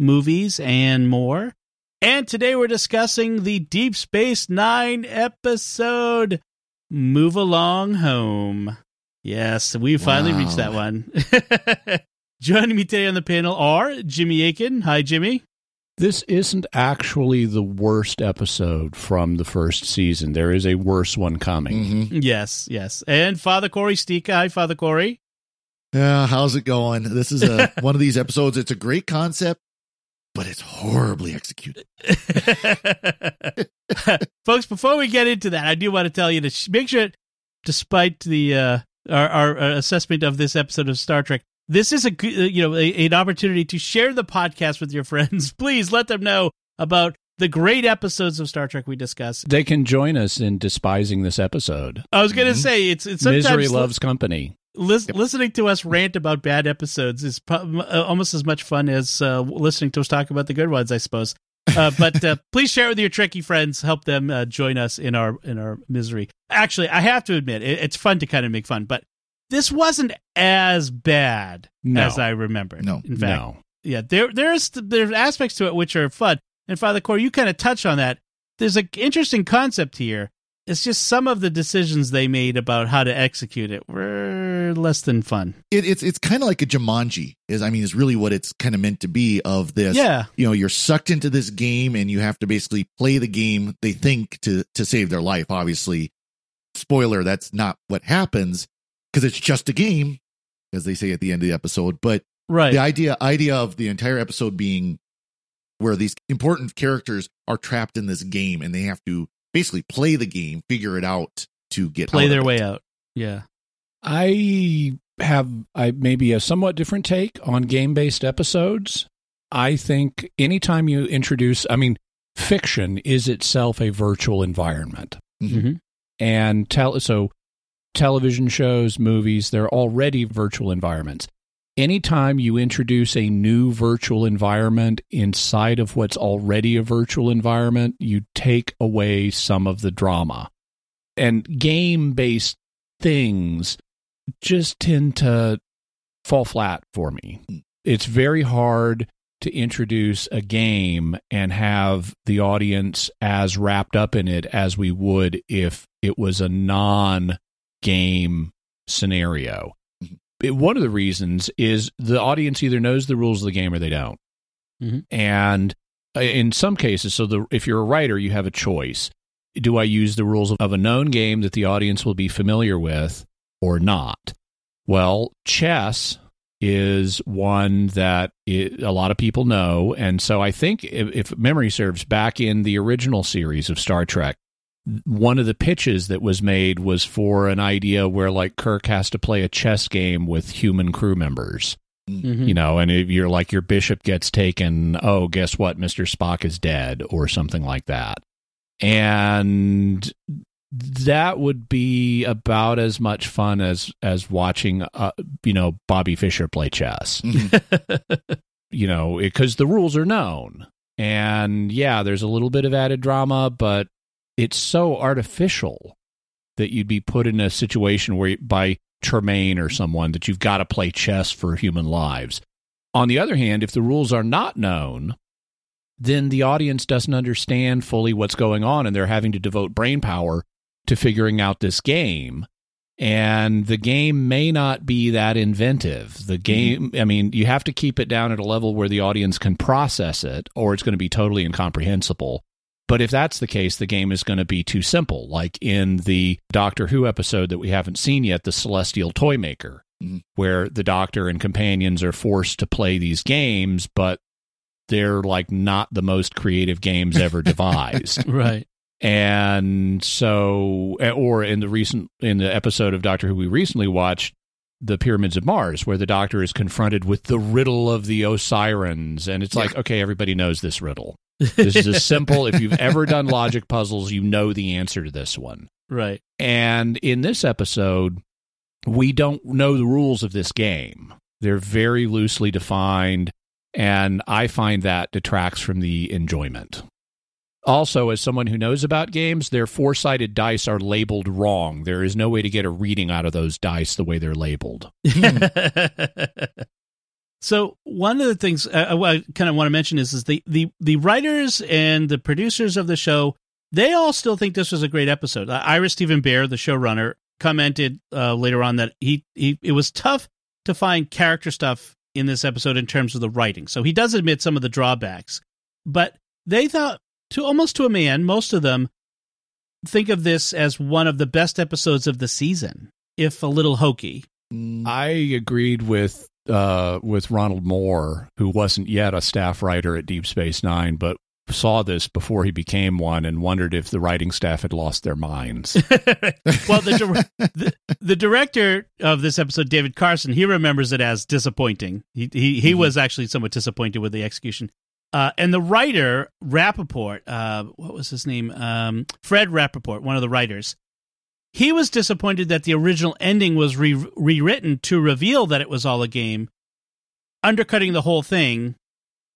movies, and more. And today we're discussing the Deep Space Nine episode, Move Along Home. Yes, we finally wow. reached that one. Joining me today on the panel are Jimmy Akin. Hi, Jimmy. This isn't actually the worst episode from the first season. There is a worse one coming. Mm-hmm. Yes, yes. And Father Cory Sticha. Hi, Father Cory. Yeah, how's it going? This is a one of these episodes. It's a great concept but it's horribly executed. Folks, before we get into that, I do want to tell you to make sure, despite the uh, our, our, assessment of this episode of Star Trek, this is a uh, you know a, an opportunity to share the podcast with your friends. Please let them know about the great episodes of Star Trek we discuss. They can join us in despising this episode. I was going to mm-hmm. say it's it's misery loves company. Lis- yep. Listening to us rant about bad episodes is pu- uh, almost as much fun as uh, listening to us talk about the good ones, I suppose. Uh, but uh, please share with your Trekkie friends. Help them uh, join us in our in our misery. Actually, I have to admit, it, it's fun to kind of make fun, but this wasn't as bad no. as I remember. No, in fact, no. yeah, there there's there's aspects to it which are fun. And Father Core, you kind of touch on that. There's an interesting concept here it's just some of the decisions they made about how to execute it were less than fun. It, it's it's kind of like a Jumanji is I mean is really what it's kind of meant to be of this. Yeah, you know, you're sucked into this game and you have to basically play the game they think to to save their life. Obviously, spoiler that's not what happens because it's just a game, as they say at the end of the episode. But right, the idea idea of the entire episode being where these important characters are trapped in this game and they have to basically play the game, figure it out to get play their it. way out. Yeah. I have I maybe a somewhat different take on game based episodes. I think anytime you introduce, I mean, fiction is itself a virtual environment, mm-hmm. and tell so television shows, movies, they're already virtual environments anytime you introduce a new virtual environment inside of what's already a virtual environment, you take away some of the drama. And game based things just tend to fall flat for me. It's very hard to introduce a game and have the audience as wrapped up in it as we would if it was a non game scenario one of the reasons is the audience either knows the rules of the game or they don't. Mm-hmm. And uh, in some cases, so the, if you're a writer, you have a choice. Do I use the rules of a known game that the audience will be familiar with or not? Well, chess is one that it, a lot of people know. And so I think, if, if memory serves, back in the original series of Star Trek, one of the pitches that was made was for an idea where like Kirk has to play a chess game with human crew members. Mm-hmm. You know, and if you're like your bishop gets taken, oh, guess what? Mr. Spock is dead or something like that. And that would be about as much fun as as watching uh, you know Bobby Fischer play chess. Mm-hmm. you know, because the rules are known. And yeah, there's a little bit of added drama, but it's so artificial that you'd be put in a situation where by Trelane or someone that you've got to play chess for human lives. On the other hand, if the rules are not known, then the audience doesn't understand fully what's going on and they're having to devote brain power to figuring out this game. And the game may not be that inventive. The mm-hmm. game, I mean, you have to keep it down at a level where the audience can process it, or it's going to be totally incomprehensible. But if that's the case, the game is going to be too simple, like in the Doctor Who episode that we haven't seen yet, The Celestial Toy Maker, Mhm. where the Doctor and companions are forced to play these games, but they're like not the most creative games ever devised. Right. And so, or in the recent, in the episode of Doctor Who we recently watched, The Pyramids of Mars, where the Doctor is confronted with the riddle of the Osirans. And it's like, okay, everybody knows this riddle. This is as simple. If you've ever done logic puzzles, you know the answer to this one. Right. And in this episode, we don't know the rules of this game. They're very loosely defined, and I find that detracts from the enjoyment. Also, as someone who knows about games, their four sided dice are labeled wrong. There is no way to get a reading out of those dice the way they're labeled. Hmm. so one of the things uh, I kind of want to mention is is the, the the writers and the producers of the show they all still think this was a great episode. Uh, Ira Steven Behr, the showrunner, commented uh, later on that he he it was tough to find character stuff in this episode in terms of the writing. So he does admit some of the drawbacks, but they thought to almost to a man, most of them think of this as one of the best episodes of the season, if a little hokey. Mm, I agreed with uh, with Ronald Moore, who wasn't yet a staff writer at Deep Space Nine, but saw this before he became one and wondered if the writing staff had lost their minds. well, the, the the director of this episode, David Carson, he remembers it as disappointing. He he, he was actually somewhat disappointed with the execution. Uh, and the writer Rappaport, uh, what was his name? Um, Fred Rappaport, one of the writers. He was disappointed that the original ending was re- rewritten to reveal that it was all a game, undercutting the whole thing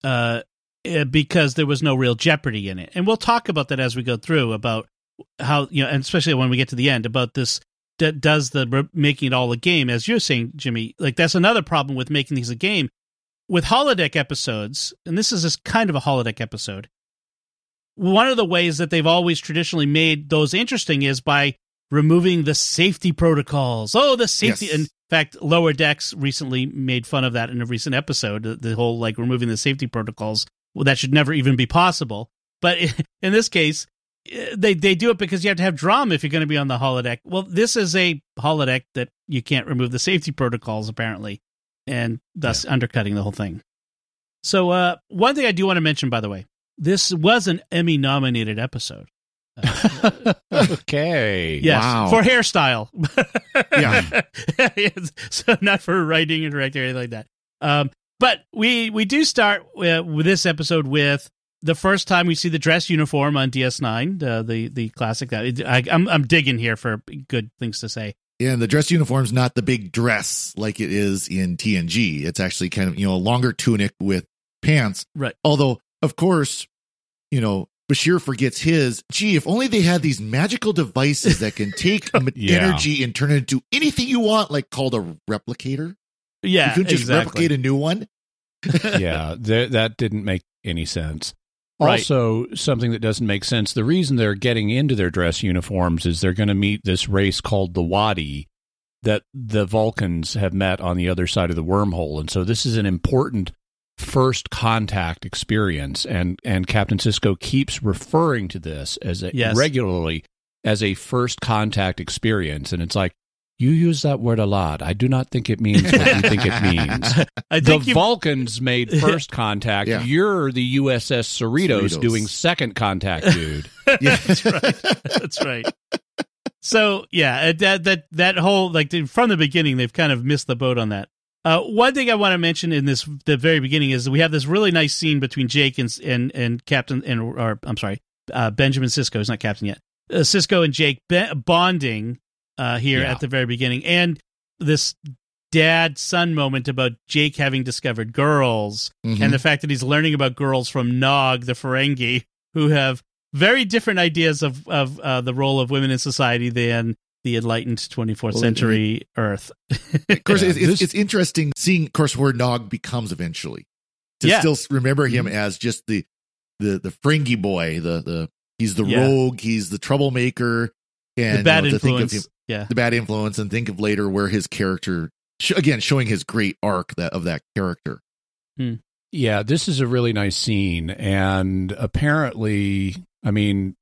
uh, eh, because there was no real jeopardy in it. And we'll talk about that as we go through about how you know, and especially when we get to the end about this. d- Does the making it all a game, as you're saying, Jimmy? Like that's another problem with making these a game. With holodeck episodes, and this is just kind of a holodeck episode. One of the ways that they've always traditionally made those interesting is by removing the safety protocols. Oh, the safety. Yes. In fact, Lower Decks recently made fun of that in a recent episode. The, whole like removing the safety protocols. Well, that should never even be possible. But in this case, eh, they they do it because you have to have drama if you're going to be on the holodeck. Well, this is a holodeck that you can't remove the safety protocols apparently, and thus undercutting the whole thing. So, uh, one thing I do want to mention, by the way, this was an Emmy nominated episode. okay. Yes, Wow. for hairstyle. Yeah. So not for writing and directing or anything like that. Um, but we we do start uh, with this episode with the first time we see the dress uniform on DS9, uh, the the classic. That I, I'm I'm digging here for good things to say. Yeah, and the dress uniform's not the big dress like it is in TNG. It's actually kind of, you know, a longer tunic with pants. Right. Although, of course, you know, Bashir forgets his. Gee, if only they had these magical devices that can take Yeah. energy and turn it into anything you want, like called a replicator. Yeah, you could just exactly. replicate a new one. yeah, th- that didn't make any sense. Right. Also, something that doesn't make sense. The reason they're getting into their dress uniforms is they're going to meet this race called the Wadi that the Vulcans have met on the other side of the wormhole, and so this is an important first contact experience. And and Captain Sisko keeps referring to this as a, Yes. regularly as a first contact experience, and it's like. You use that word a lot. I do not think it means what you think it means I the you. Vulcans made first contact. Yeah. You're the USS Cerritos, Cerritos. doing second contact, dude. Yeah. That's right. That's right. So yeah, uh, that that that whole like from the beginning, they've kind of missed the boat on that. Uh, one thing I want to mention in this the very beginning is we have this really nice scene between Jake and and, and Captain and or I'm sorry, uh, Benjamin Sisko is not Captain yet. Uh, Sisko and Jake be- bonding uh, here Yeah. at the very beginning, and this dad son moment about Jake having discovered girls Mhm. and the fact that he's learning about girls from Nog, the Ferengi, who have very different ideas of of uh, the role of women in society than the enlightened 24th Well, century Earth. of course, Yeah, it's, it's, it's interesting seeing, of course, where Nog becomes eventually. To Yeah. still remember him mm-hmm. as just the the the Ferengi boy, the the he's the Yeah. rogue, he's the troublemaker, and the bad you know, to think of influence. him, Yeah. the bad influence, and think of later where his character sh- again showing his great arc that of that character. Hmm. Yeah, this is a really nice scene. And apparently, I mean,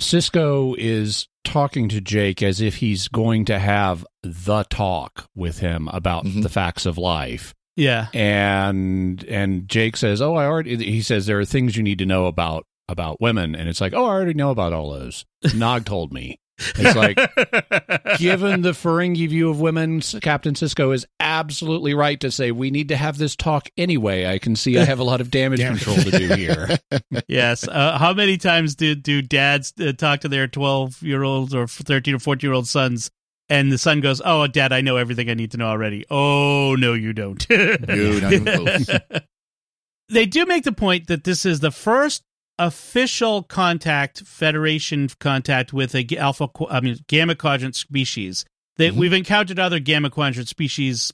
Sisko is talking to Jake as if he's going to have the talk with him about Mhm. the facts of life. Yeah. And and Jake says, "Oh, I already." He says there are things you need to know about about women, and it's like, "Oh, I already know about all those." Nog told me. It's like given the Ferengi view of women, Captain Sisko is absolutely right to say we need to have this talk anyway. I can see I have a lot of damage control to do here. yes. Uh, how many times do do dads uh, talk to their twelve year olds or thirteen or fourteen year old sons, and the son goes, "Oh, Dad, I know everything I need to know already." Oh, no, you don't. No, not even close. they do make the point that this is the first official contact Federation contact with a alpha, I mean gamma quadrant species. That Mhm. we've encountered other gamma quadrant species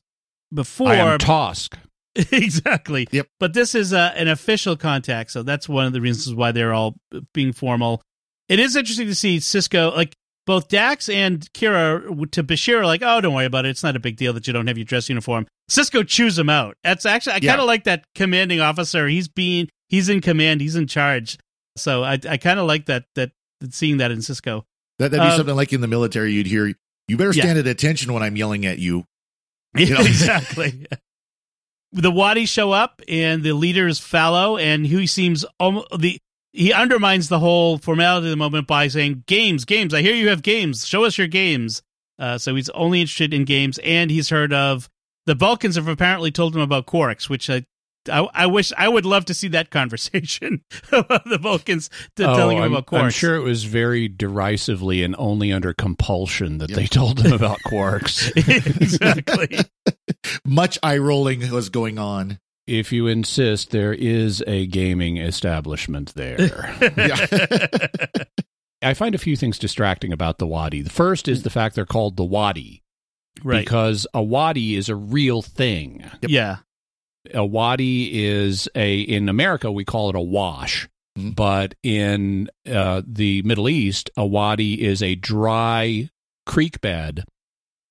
before. I am Tosk. exactly. Yep. But this is uh, an official contact, so that's one of the reasons why they're all being formal. It is interesting to see Sisko, like both Dax and Kira, to Bashir, are like, "Oh, don't worry about it. It's not a big deal that you don't have your dress uniform." Sisko chews him out. That's actually I Yeah. kind of like that commanding officer. He's being he's in command. He's in charge. So I I kind of like that that seeing that in Sisko. That, that'd be Um, something like in the military. You'd hear, "You better Yeah. stand at attention when I'm yelling at you." Yeah, You know? exactly. the Wadi show up, and the leader is Fallow, and he seems almost the he undermines the whole formality of the moment by saying, "Games, games. I hear you have games. Show us your games." Uh, so he's only interested in games, and he's heard of the Vulcans have apparently told him about Quarks, which I. I, I wish I would love to see that conversation about the Vulcans to oh, telling him Oh, I'm, about Quarks. I'm sure it was very derisively and only under compulsion that they told him about quarks. exactly. Much eye rolling was going on. if you insist, there is a gaming establishment there. I find a few things distracting about the Wadi. The first is the fact they're called the Wadi right. because a Wadi is a real thing. Yeah. A Wadi is a in America we call it a wash, Mhm. but in uh, the Middle East, a Wadi is a dry creek bed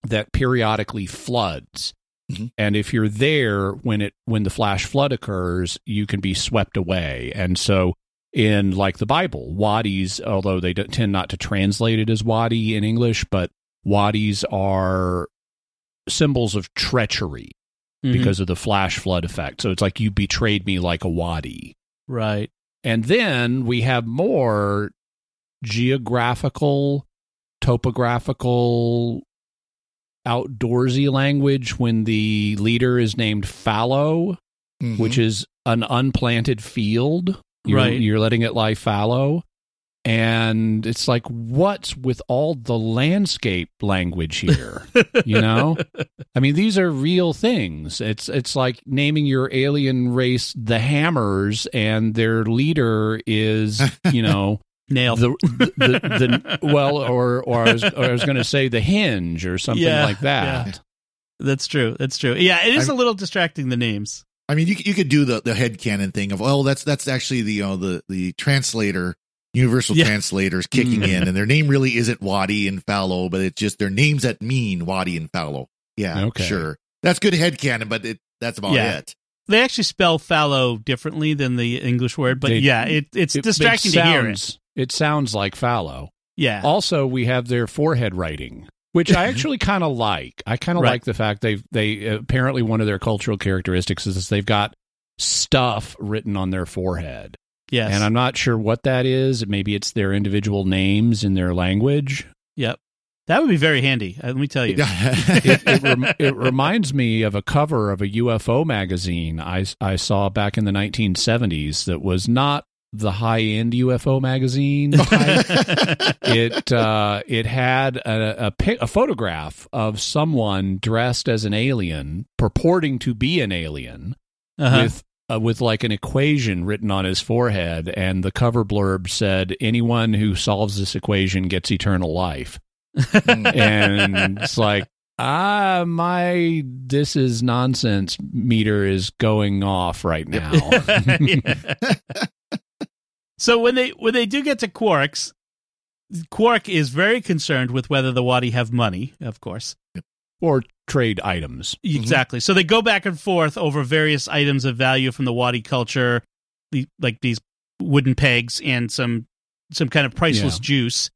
that periodically floods. Mhm. And if you're there when it when the flash flood occurs, you can be swept away. And so in like the Bible, wadis, although they don't, tend not to translate it as wadi in English, but wadis are symbols of treachery Mhm. because of the flash flood effect. So it's like you betrayed me like a wadi. right. And then we have more geographical, topographical, outdoorsy language when the leader is named Fallow, Mhm. which is an unplanted field. You're, Right. You're letting it lie fallow. And it's like, what's with all the landscape language here? you know? I mean, these are real things. It's it's like naming your alien race the Hammers, and their leader is, you know, Nail. the, the, the well, or or I was, or I was going to say the Hinge or something Yeah, like that. That's true. That's true. Yeah, it is I'm- a little distracting the names. I mean, you you could do the the headcanon thing of, oh, that's that's actually the you know the the translator, universal Yeah. translators kicking Mm. in, and their name really isn't Wadi and Fallow, but it's just their names that mean Wadi and Fallow. Yeah, Okay. sure, that's good headcanon, but it, that's about Yeah. it. They actually spell fallow differently than the English word, but They- yeah, it, it's It- distracting it to hear it. sounds- It sounds like fallow. Yeah. Also, we have their forehead writing, which I actually kind of like. I kind of Right. like the fact they've they apparently one of their cultural characteristics is they've got stuff written on their forehead, yes. and I'm not sure what that is. Maybe it's their individual names in their language. yep. That would be very handy. uh, let me tell you. It, it, rem- it reminds me of a cover of a UFO magazine I, I saw back in the 1970s that was not the high end UFO magazine. it uh, it had a, a, pic- a photograph of someone dressed as an alien, purporting to be an alien, Uh-huh. with uh, with like an equation written on his forehead, and the cover blurb said, "Anyone who solves this equation gets eternal life." and it's like. Ah, my this is nonsense meter is going off right now. So when they when they do get to Quarks, Quark is very concerned with whether the Wadi have money, of course. Or trade items. Exactly. So they go back and forth over various items of value from the Wadi culture, the, like these wooden pegs and some some kind of priceless Yeah. juice.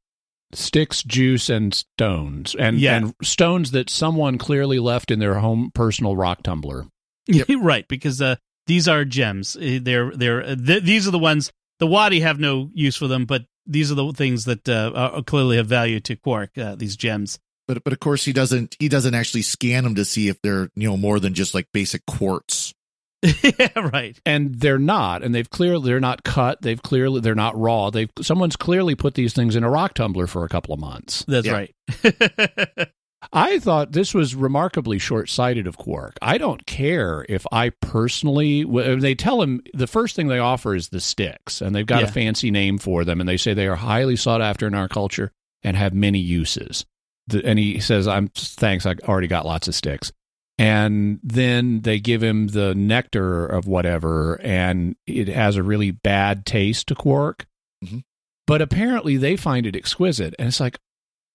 Sticks, juice, and stones. And, Yeah. and stones that someone clearly left in their home personal rock tumbler. right, because uh, these are gems. Uh, They're they're uh, th- these are the ones the Wadi have no use for them, but these are the things that uh, are, clearly have value to Quark. Uh, these gems. But but of course he doesn't he doesn't actually scan them to see if they're you know more than just like basic quartz. yeah, right. and they're not and they've clearly they're not cut they've clearly they're not raw they've someone's clearly put these things in a rock tumbler for a couple of months That's Yeah. right. i thought this was remarkably short-sighted of quark i don't care if i personally they tell him the first thing they offer is the sticks and they've got Yeah. a fancy name for them and they say they are highly sought after in our culture and have many uses The- and he says i'm thanks i already got lots of sticks and then they give him the nectar of whatever and it has a really bad taste to quark Mhm. but apparently they find it exquisite and it's like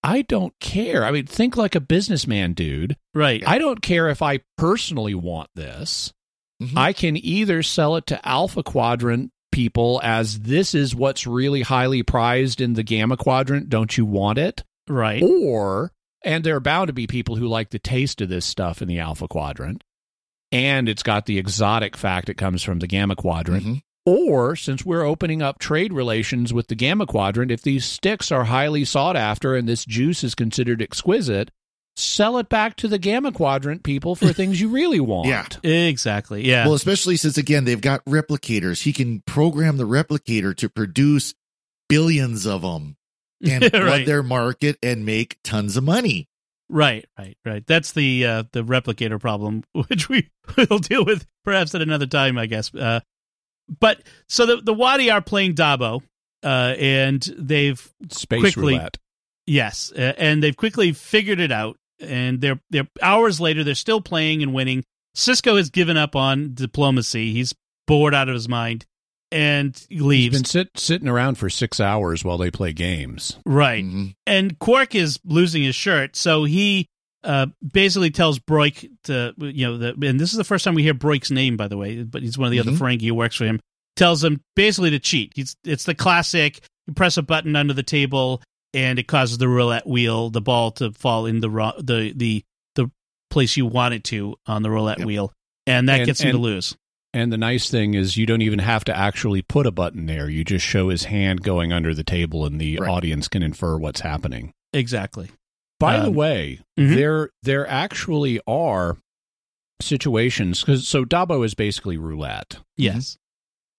i don't care i mean think like a businessman dude right. i don't care if i personally want this Mhm. i can either sell it to alpha quadrant people as this is what's really highly prized in the gamma quadrant don't you want it right. or and there are bound to be people who like the taste of this stuff in the alpha quadrant and it's got the exotic fact it comes from the gamma quadrant Mhm. or since we're opening up trade relations with the gamma quadrant if these sticks are highly sought after and this juice is considered exquisite sell it back to the gamma quadrant people for things you really want Yeah. Exactly. Yeah. Well, especially since again they've got replicators. He can program the replicator to produce billions of them and flood right. their market and make tons of money. Right, right, right. That's the uh, the replicator problem, which we will deal with perhaps at another time, I guess. Uh, but so the the Wadi are playing Dabo, uh, and they've space Quickly. roulette yes, uh, and they've quickly figured it out. And they're they're hours later, they're still playing and winning. Sisko has given up on diplomacy. He's bored out of his mind and he's leaves. been sit, sitting around for six hours while they play games right. Mhm. and Quark is losing his shirt, so he uh, basically tells Broik to, you know, the, and this is the first time we hear Broik's name, by the way, but he's one of the Mhm. other Ferengi who works for him. Tells him basically to cheat. He's it's the classic: you press a button under the table, and it causes the roulette wheel, the ball to fall in the ro- the the the place you want it to on the roulette Yep. wheel, and that And- gets him to lose. And the nice thing is, you don't even have to actually put a button there. You just show his hand going under the table, and the Right. audience can infer what's happening. Exactly. By the Um, way, mhm. there there actually are situations because so Dabo is basically roulette, Yes.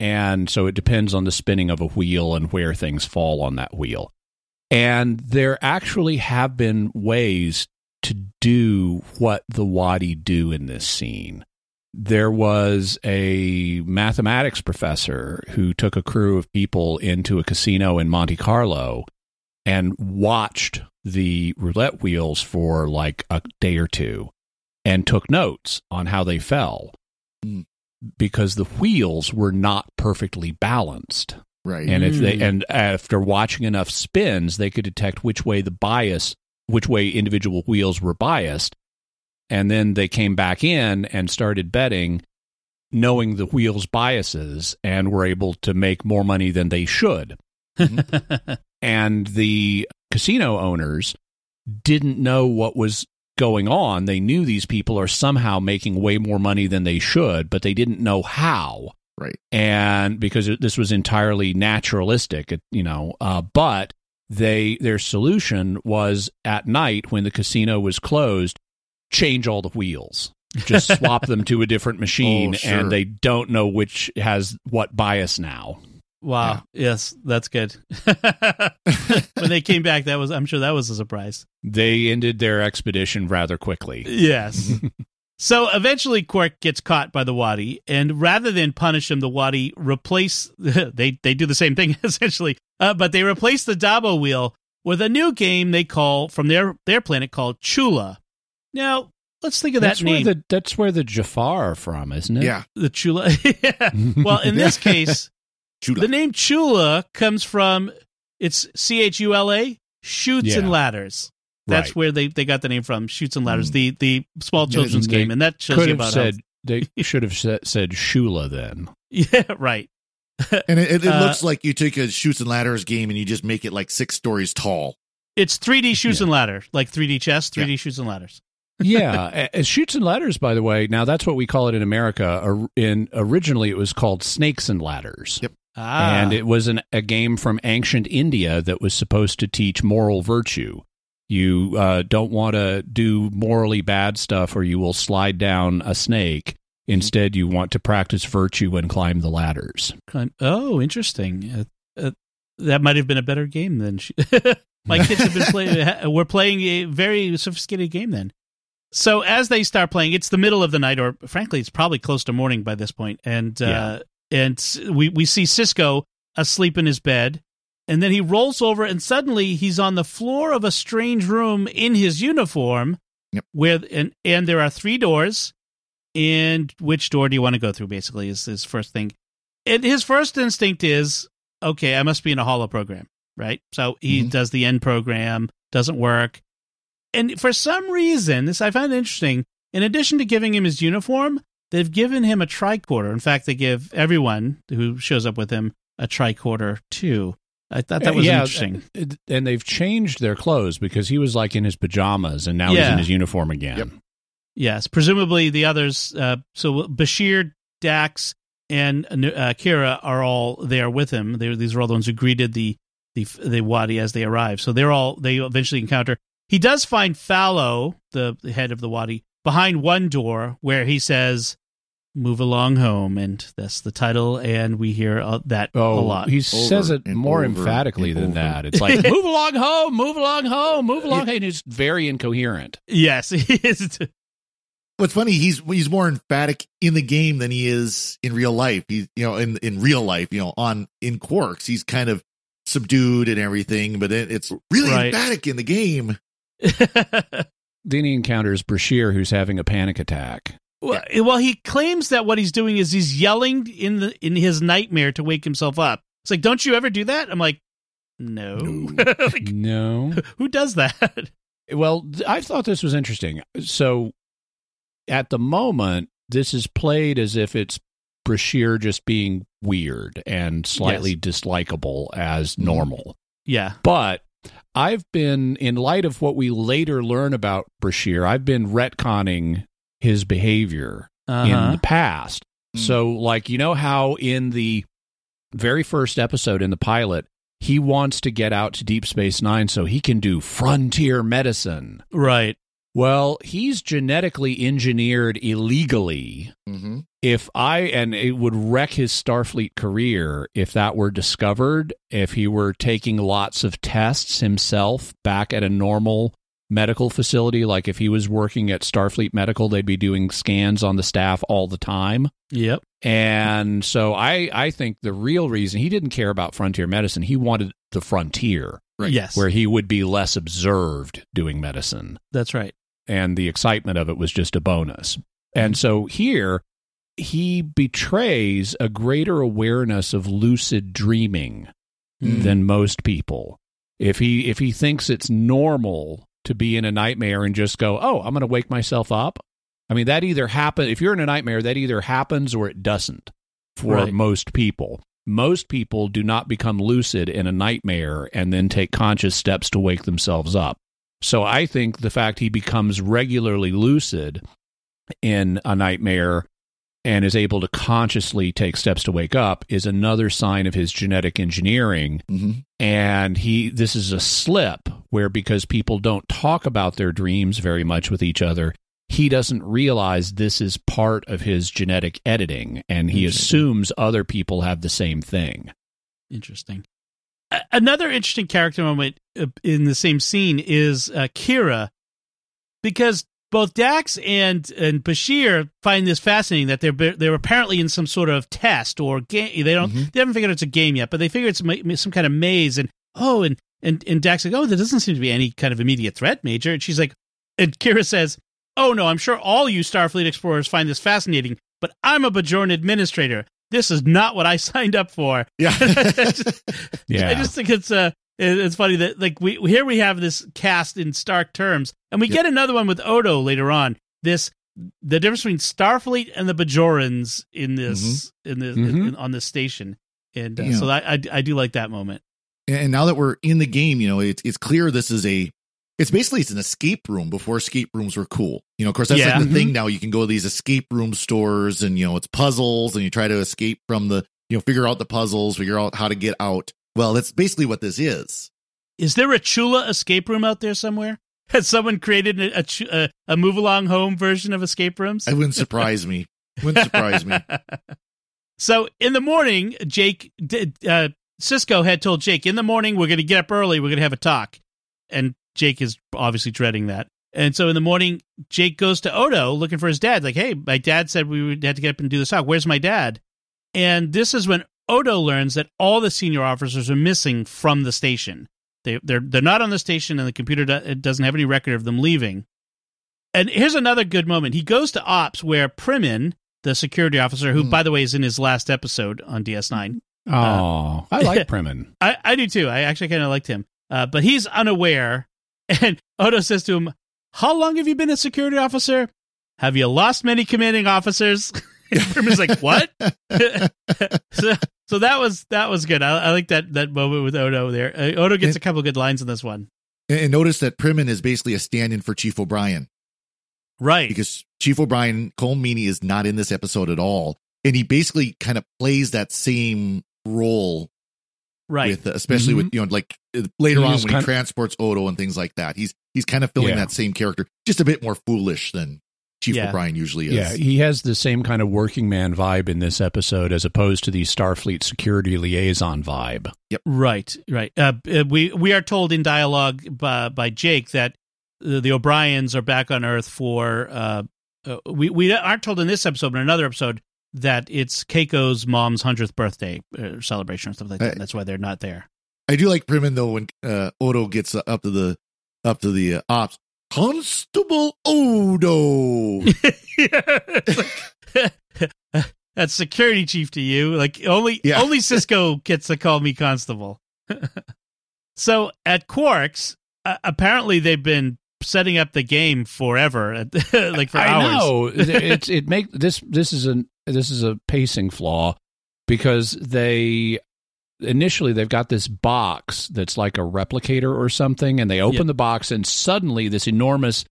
and so it depends on the spinning of a wheel and where things fall on that wheel. And there actually have been ways to do what the Wadi do in this scene. There was a mathematics professor who took a crew of people into a casino in Monte Carlo and watched the roulette wheels for like a day or two and took notes on how they fell Mm. because the wheels were not perfectly balanced. Right. And if they Mm. and after watching enough spins, they could detect which way the bias, which way individual wheels were biased, and then they came back in and started betting, knowing the wheels' biases, and were able to make more money than they should. And the casino owners didn't know what was going on. They knew these people are somehow making way more money than they should, but they didn't know how right. and because this was entirely naturalistic, you know. Uh, but they their solution was at night when the casino was closed, change all the wheels, just swap them to a different machine, Oh, sure. and they don't know which has what bias now. Wow. Yes, that's good. when they came back, that was I'm sure that was a surprise. They ended their expedition rather quickly. Yes. so eventually, Quark gets caught by the Wadi, and rather than punish him, the Wadi replace they they do the same thing essentially, uh, but they replace the Dabo wheel with a new game they call from their their planet called Chula. Now let's think of That's that where name, the that's where the Jaffa are from, isn't it? Yeah. the Chula. Yeah. Well, in this case, Chula. the name Chula comes from It's C H U L A, Chutes Yeah. and Ladders. That's Right. where they, they got the name from, Chutes and Ladders, Mm. the the small children's They game, and that shows Could you have about said they should have said, said Shula then. yeah, right. And it, it, it Uh, looks like you take a chutes and ladders game and you just make it like six stories tall. It's 3D Chutes Yeah. and Ladder, like 3D chess, 3D Chutes and Ladders. Yeah, chutes and ladders. By the way, now that's what we call it in America. In originally, it was called snakes and ladders. Yep. Ah, and it was an, a game from ancient India that was supposed to teach moral virtue. You uh, don't want to do morally bad stuff, or you will slide down a snake. Instead, you want to practice virtue and climb the ladders. Oh, interesting. Uh, uh, that might have been a better game than she- my kids have been playing. We're playing a very sophisticated game then. So as they start playing, it's the middle of the night, or frankly, it's probably close to morning by this point, and uh, and we we see Sisko asleep in his bed, and then he rolls over, and suddenly he's on the floor of a strange room in his uniform, Yep. where and and there are three doors, and which door do you want to go through? Basically, is his first thing. And his first instinct is, okay, I must be in a holo program, right? So he Mhm. does the end program, doesn't work. And for some reason, this I find interesting. In addition to giving him his uniform, they've given him a tricorder. In fact, they give everyone who shows up with him a tricorder too. I thought that was Yeah, interesting. uh, And they've changed their clothes because he was like in his pajamas, and now he's in his uniform again. Yep. Yes, presumably the others. Uh, so Bashir, Dax, and uh, Kira are all there with him. They, these are all the ones who greeted the the the Wadi as they arrive. So they're all they eventually encounter. He does find Fallow, the, the head of the Wadi, behind one door where he says, "Move along home," and that's the title. And we hear uh, that Oh, a lot. he says it more emphatically than over. that. It's like, move along home, move along home, move along. And it's very incoherent. yes, he is. What's funny, he's he's more emphatic in the game than he is in real life. He's you know in in real life, you know, on in Quarks, he's kind of subdued and everything, but it, it's really Right. emphatic in the game. Then he encounters Bashir, who's having a panic attack. Well, well, he claims that what he's doing is he's yelling in the in his nightmare to wake himself up. It's like, don't you ever do that? I'm like, no. Like, No. who does that? Well, I thought this was interesting. So, at the moment, this is played as if it's Bashir just being weird and slightly dislikable as normal. yeah, But I've been, in light of what we later learn about Bashir, I've been retconning his behavior in uh-huh. the past. Mm. So, like, you know how in the very first episode in the pilot, he wants to get out to Deep Space Nine so he can do frontier medicine. right. Well, he's genetically engineered illegally. Mm-hmm. If I, and it would wreck his Starfleet career if that were discovered, if he were taking lots of tests himself back at a normal medical facility, like if he was working at Starfleet Medical, they'd be doing scans on the staff all the time. Yep. And so I, I think the real reason he didn't care about frontier medicine, he wanted the frontier Right. Yes. where he would be less observed doing medicine. That's right. And the excitement of it was just a bonus. And mm-hmm. so here, he betrays a greater awareness of lucid dreaming Mm. than most people. If he if he thinks it's normal to be in a nightmare and just go, "Oh, I'm going to wake myself up." I mean, that either happen if you're in a nightmare, that either happens or it doesn't for Right. most people. Most people do not become lucid in a nightmare and then take conscious steps to wake themselves up. So I think the fact he becomes regularly lucid in a nightmare and is able to consciously take steps to wake up is another sign of his genetic engineering Mm-hmm. and he this is a slip where because people don't talk about their dreams very much with each other he doesn't realize this is part of his genetic editing and he assumes other people have the same thing Interesting. Another interesting character moment uh, in the same scene is uh, Kira, because both Dax and and Bashir find this fascinating that they're they're apparently in some sort of test or game. They don't Mhm. they haven't figured it's a game yet, but they figure it's some kind of maze. And oh, and and and Dax like, oh, there doesn't seem to be any kind of immediate threat, Major. And she's like, and Kira says, oh no, I'm sure all you Starfleet explorers find this fascinating, but I'm a Bajoran administrator. This is not what I signed up for. Yeah. I just- Yeah. I just think it's it- it's funny that like we here we have this cast in stark terms, and we get another one with Odo later on. This the difference between Starfleet and the Bajorans in this in this Mhm. in- on this station, and uh, Yeah. so I, I I do like that moment. And, now that we're in the game, you know, it's it's clear this is a it's basically it's an escape room before escape rooms were cool. You know, of course that's Yeah. like the thing now. You can go to these escape room stores and you know it's puzzles and you try to escape from the you know figure out the puzzles, figure out how to get out. Well, that's basically what this is. Is there a Chula escape room out there somewhere? Has someone created a a, a, move along home version of escape rooms? It wouldn't surprise me. Wouldn't surprise me. So in the morning, Jake, uh, Sisko had told Jake, in the morning, we're going to get up early. We're going to have a talk. And Jake is obviously dreading that. And so in the morning, Jake goes to Odo looking for his dad. Like, hey, my dad said we would have to get up and do this talk. Where's my dad? And this is when Odo learns that all the senior officers are missing from the station. They, they're they're not on the station, and the computer do, it doesn't have any record of them leaving. And here's another good moment. He goes to ops where Primmin, the security officer, who Hmm. by the way is in his last episode on DS9, Oh, I like Primmin. I, I do too. I actually kind of liked him, uh, but he's unaware. And Odo says to him, "How long have you been a security officer? Have you lost many commanding officers?" and Primmin's like, "What?" so, so that was that was good. I, I like that that moment with Odo there. Uh, Odo gets a couple good lines in this one. And, and notice that Primmin is basically a stand-in for Chief O'Brien Right. because Chief O'Brien Colm Meaney is not in this episode at all, and he basically kind of plays that same role right. with, especially with you know, like uh, later He on when he kind- transports Odo and things like that. He's he's kind of filling Yeah. that same character, just a bit more foolish than Chief Yeah. O'Brien usually is. Yeah, he has the same kind of working man vibe in this episode as opposed to the Starfleet security liaison vibe. Yep. Right, right. Uh, uh, we we are told in dialogue by, by Jake that the, the O'Briens are back on Earth for. Uh, uh, we we aren't told in this episode, but in another episode that it's Keiko's mom's hundredth birthday uh, celebration or something like that. Uh, That's why they're not there. I do like Primmin though when uh, Odo gets uh, up to the up to the uh, ops. Constable Odo. Like- That's security chief to you. Like only Yeah. only Sisko gets to call me constable. so at Quarks, uh, apparently they've been setting up the game forever, like for I hours. know it's it make this this is a this is a pacing flaw because they initially they've got this box that's like a replicator or something and they open Yeah. the box and suddenly this enormous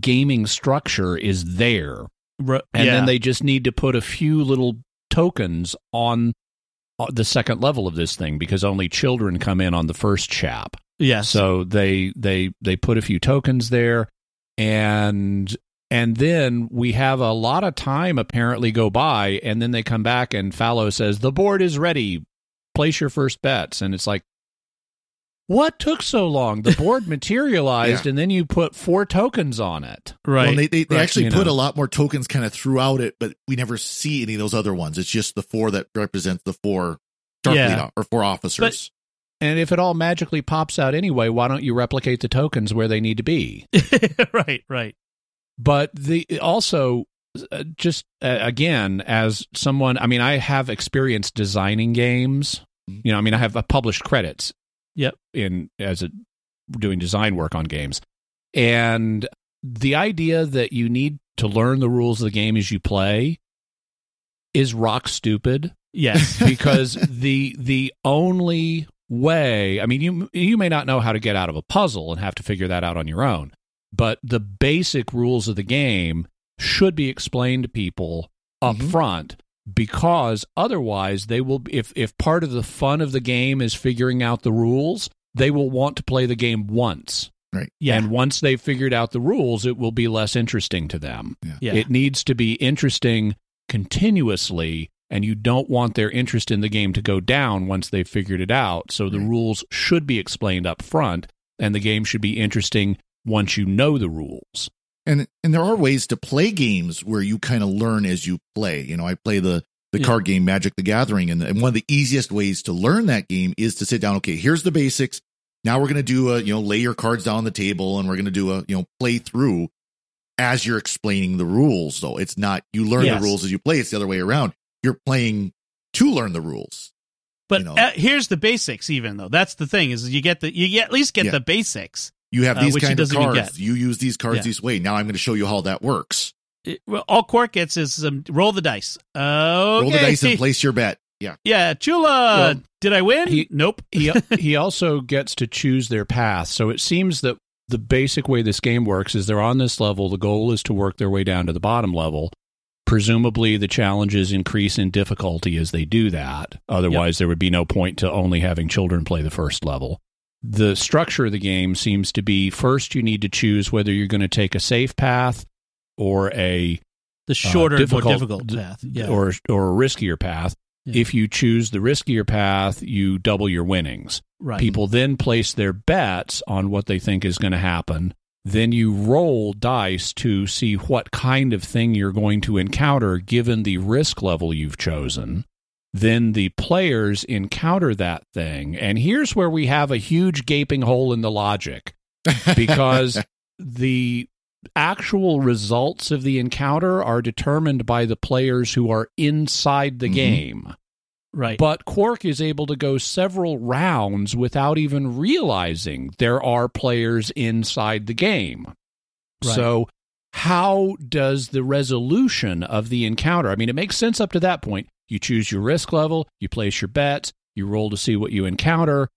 gaming structure is there and yeah. then they just need to put a few little tokens on uh, the second level of this thing because only children come in on the first chap yes. so they they they put a few tokens there and and then we have a lot of time apparently go by and then they come back and Fallow says the board is ready place your first bets and it's like what took so long the board materialized Yeah. and then you put four tokens on it right. Well, they they, they Right, actually put know. a lot more tokens kind of throughout it, but we never see any of those other ones. It's just the four that represent the four Starfleet Yeah. o- or four officers. and if it all magically pops out anyway why don't you replicate the tokens where they need to be right. Right. but the also just uh, again as someone i mean i have experience designing games you know i mean i have uh, published credits Yep. in as a doing design work on games and the idea that you need to learn the rules of the game as you play is rock stupid Yes. because the the only way i mean you you may not know how to get out of a puzzle and have to figure that out on your own but the basic rules of the game should be explained to people up Mhm. front because otherwise they will if if part of the fun of the game is figuring out the rules they will want to play the game once right yeah. and once they've figured out the rules it will be less interesting to them yeah. it needs to be interesting continuously, and you don't want their interest in the game to go down once they've figured it out. So the Right. rules should be explained up front, and the game should be interesting once you know the rules. And and there are ways to play games where you kind of learn as you play. You know, I play the the Yeah. card game Magic the Gathering, and, and one of the easiest ways to learn that game is to sit down. Okay, here's the basics. Now we're gonna do a you know lay your cards down on the table, and we're gonna do a you know play through as you're explaining the rules. Though it's not you learn Yes. the rules as you play; it's the other way around. You're playing to learn the rules. But you know, uh, here's the basics. Even though that's the thing is you get the you get, at least get Yeah. the basics. You have uh, these which he kind of cards. You use these cards Yeah. this way. Now I'm going to show you how that works. It- well, all Quark gets is um, roll the dice. Okay. Roll the dice and place your bet. Yeah. Yeah, Chula, Well, did I win? he- nope. he he also gets to choose their path. So it seems that the basic way this game works is they're on this level. The goal is to work their way down to the bottom level. Presumably, the challenges increase in difficulty as they do that. Otherwise, there would be no point to only having children play the first level. The structure of the game seems to be first you need to choose whether you're going to take a safe path or a the shorter, uh, difficult, more difficult path. Yeah. or or a riskier path. Yeah. If you choose the riskier path, you double your winnings. right. People then place their bets on what they think is going to happen. Then you roll dice to see what kind of thing you're going to encounter given the risk level you've chosen. Then the players encounter that thing. And here's where we have a huge gaping hole in the logic because the actual results of the encounter are determined by the players who are inside the Mhm. game. right. But Quark is able to go several rounds without even realizing there are players inside the game. Right. So, how does the resolution of the encounter? I mean, it makes sense up to that point. You choose your risk level, you place your bets, you roll to see what you encounter,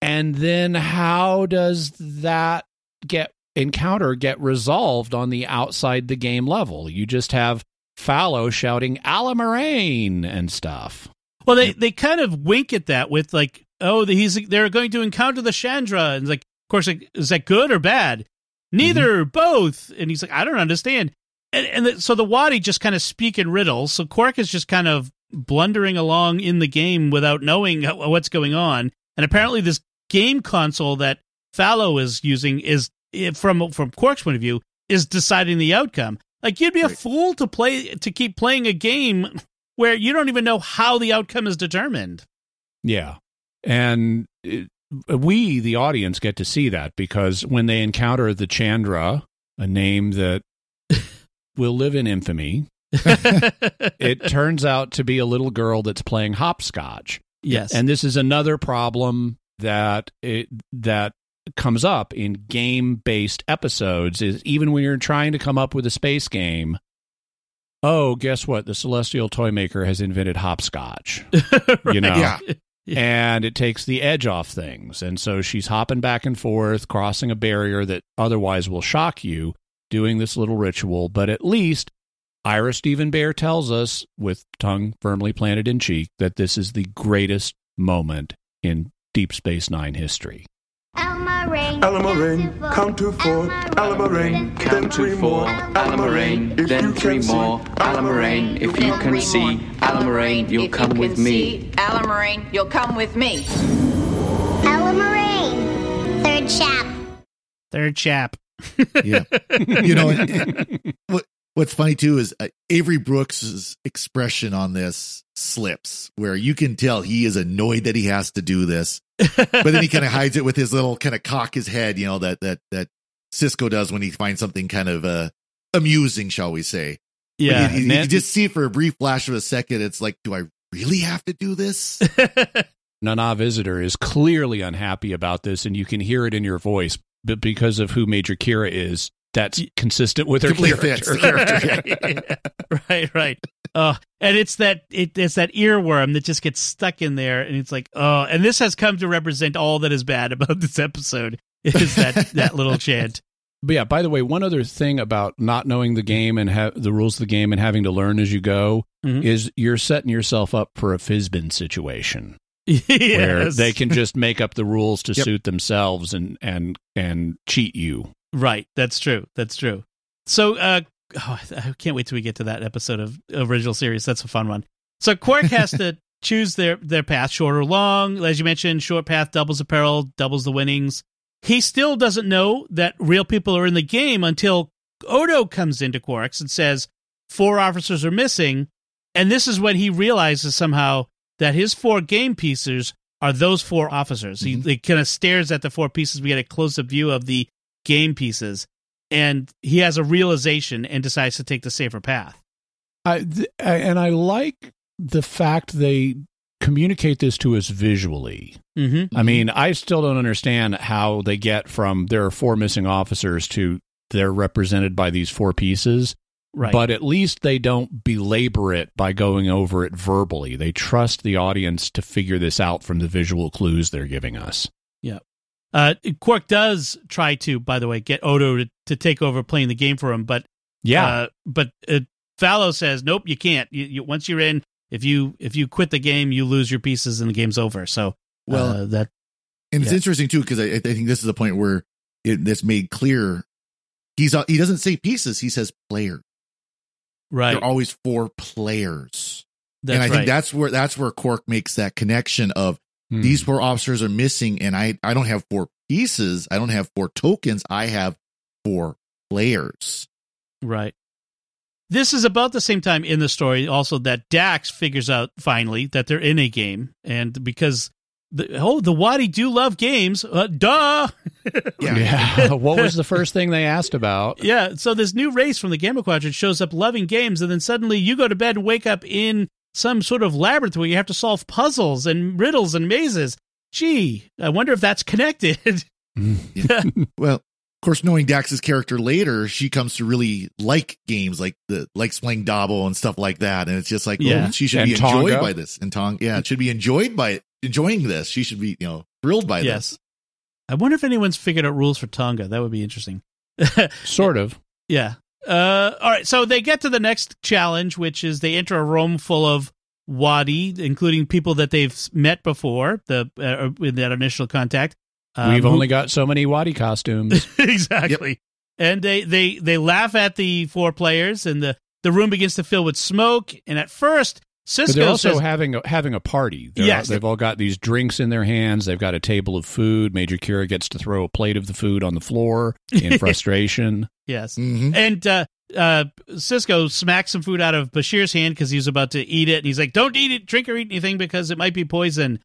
and then how does that get encounter get resolved on the outside the game level? You just have Falow shouting Allamaraine and stuff. Well, they they kind of wink at that with like, oh, he's they're going to encounter the Chandra, and it's like, of course, like, is that good or bad? Neither, mm-hmm. both. And he's like, I don't understand. And, and the, so the Wadi just kind of speak in riddles. So Quark is just kind of blundering along in the game without knowing what's going on. And apparently, this game console that Falow is using is eh, from from Quark's point of view is deciding the outcome. Like you'd be a fool to play to keep playing a game where you don't even know how the outcome is determined. Yeah. And it, we, the audience, get to see that because when they encounter the Chandra, a name that will live in infamy, it turns out to be a little girl that's playing hopscotch. yes. And this is another problem that it, that comes up in game-based episodes is even when you're trying to come up with a space game, oh, guess what? The celestial toy maker has invented hopscotch. You know. Yeah. and it takes the edge off things. And so she's hopping back and forth, crossing a barrier that otherwise will shock you, doing this little ritual. But at least Ira Steven Behr tells us, with tongue firmly planted in cheek, that this is the greatest moment in Deep Space Nine history. Alma Alma count to four. Allamaraine, then three more. Allamaraine, then three more. see. Allamaraine, if you can see. Allamaraine, you'll come with me. Allamaraine, you'll come with me. Alma Third chap. Third chap. Yeah. You know, and- and what what's funny too is uh, Avery Brooks's expression on this slips, where you can tell he is annoyed that he has to do this, but then he kind of hides it with his little kind of cock his head, you know, that that that Sisko does when he finds something kind of uh amusing, shall we say? Yeah. you, you- Nan- you just see it for a brief flash of a second. It's like, do I really have to do this? Nana Visitor is clearly unhappy about this, and you can hear it in your voice. But because of who Major Kira is, that's consistent with her Completely character. fits the character. right, right. Oh, and it's that it, it's that earworm that just gets stuck in there, and it's like, oh, and this has come to represent all that is bad about this episode. Is that that little chant? But yeah, by the way, one other thing about not knowing the game and ha- the rules of the game and having to learn as you go Mhm. is you're setting yourself up for a Fizbin situation where they can just make up the rules to Yep. suit themselves and and and cheat you. Right. That's true. That's true. So, uh, oh, I can't wait till we get to that episode of original series. That's a fun one. So Quark has to choose their their path, short or long. As you mentioned, short path doubles the peril, doubles the winnings. He still doesn't know that real people are in the game until Odo comes into Quarks and says four officers are missing, and this is when he realizes somehow that his four game pieces are those four officers. He, he kind of stares at the four pieces. We get a close up view of the game pieces, and he has a realization and decides to take the safer path. I, th- and I like the fact they communicate this to us visually. Mm-hmm. I mean, I still don't understand how they get from there are four missing officers to they're represented by these four pieces. Right. But at least they don't belabor it by going over it verbally. They trust the audience to figure this out from the visual clues they're giving us. Yeah. Uh, Quark does try to, by the way, get Odo to, to take over playing the game for him, but Yeah. uh, but uh, Falow says, nope, you can't. You, you, once you're in, if you if you quit the game, you lose your pieces and the game's over. So, Well, uh, that And it's interesting too because I, I think this is the point where it, that's made clear. He's uh, he doesn't say pieces; he says player. Right. They're always four players, That's and I right. think that's where that's where Quark makes that connection of Hmm. these four officers are missing, and I I don't have four pieces. I don't have four tokens. I have four players. Right. This is about the same time in the story also that Dax figures out finally that they're in a game and because the, oh the Wadi do love games uh, duh Yeah. Yeah. what was the first thing they asked about? yeah so this new race from the Gamma Quadrant shows up loving games and then suddenly you go to bed and wake up in some sort of labyrinth where you have to solve puzzles and riddles and mazes gee I wonder if that's connected Well, of course, knowing Dax's character later, she comes to really like games like the likes playing Dabo and stuff like that, and it's just like, Yeah. oh, she should And be enjoyed Tongo. by this. And Tong, yeah, it should be enjoyed by enjoying this. She should be, you know, thrilled by yes this. I wonder if anyone's figured out rules for Tongo that would be interesting Sort of. Yeah. Uh, all right. So they get to the next challenge, which is they enter a room full of Wadi, including people that they've met before the uh, in that initial contact. Um, We've only got so many Wadi costumes. exactly. And they, they they laugh at the four players, and the the room begins to fill with smoke. And at first, But Sisko they're also says, having a, having a party. They're Yes. they've all got these drinks in their hands. They've got a table of food. Major Kira gets to throw a plate of the food on the floor in frustration. "Yes." hmm And uh, uh, Sisko smacks some food out of Bashir's hand because he was about to eat it, and he's like, "Don't eat it, drink or eat anything because it might be poison."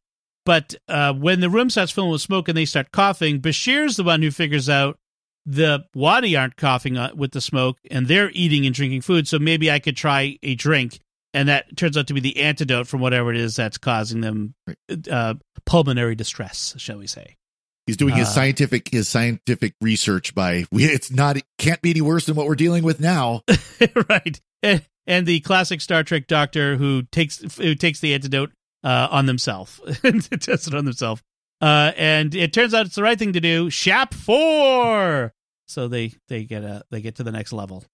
But uh, when the room starts filling with smoke and they start coughing, Bashir's the one who figures out the Wadi aren't coughing uh, with the smoke, and they're eating and drinking food. So maybe I could try a drink, and that turns out to be the antidote from whatever it is that's causing them uh, pulmonary distress, shall we say? He's doing his Uh, scientific his scientific research by. It's not it can't be any worse than what we're dealing with now. right. And, and the classic Star Trek doctor who takes who takes the antidote uh, on themselves and tests it on themselves. Uh, and it turns out it's the right thing to do. Shap four. So they they get a they get to the next level.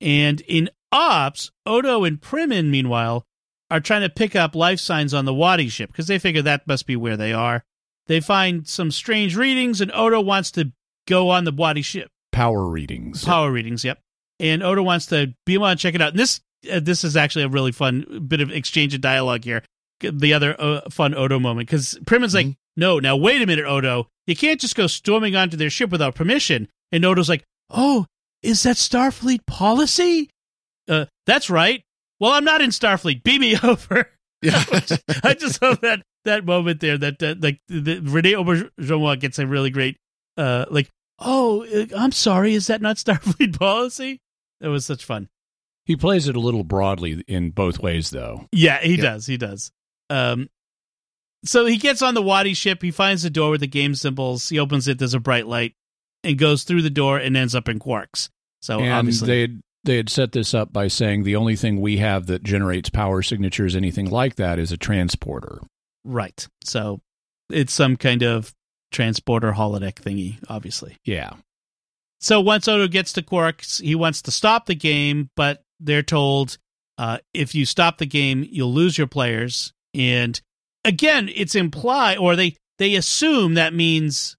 And in ops, Odo and Primmin, meanwhile, are trying to pick up life signs on the Wadi ship because they figure that must be where they are. They find some strange readings, and Odo wants to go on the Wadi ship Power readings. power readings. Yep. And Odo wants to be able to check it out. And this uh, this is actually a really fun bit of exchange of dialogue here. The other uh, fun Odo moment because Primmin's like, "No, now wait a minute, Odo. You can't just go storming onto their ship without permission." And Odo's like, "Oh, is that Starfleet policy?" Uh, that's right. Well, I'm not in Starfleet. Beam me over. Yeah. I just love that that moment there. That uh, like the, Rene Auberjonois gets a really great uh like oh uh, I'm sorry is that not Starfleet policy? That was such fun. He plays it a little broadly in both ways, though. Yeah, he Yep. does. He does. Um, so he gets on the Wadi ship. He finds the door with the game symbols. He opens it. There's a bright light, and goes through the door and ends up in Quarks. So and obviously, they had, they had set this up by saying the only thing we have that generates power signatures, anything like that, is a transporter. right. So it's some kind of transporter holodeck thingy. Obviously. Yeah. So once Odo gets to Quarks, he wants to stop the game, but they're told uh, if you stop the game, you'll lose your players. And again, it's implied, or they they assume that means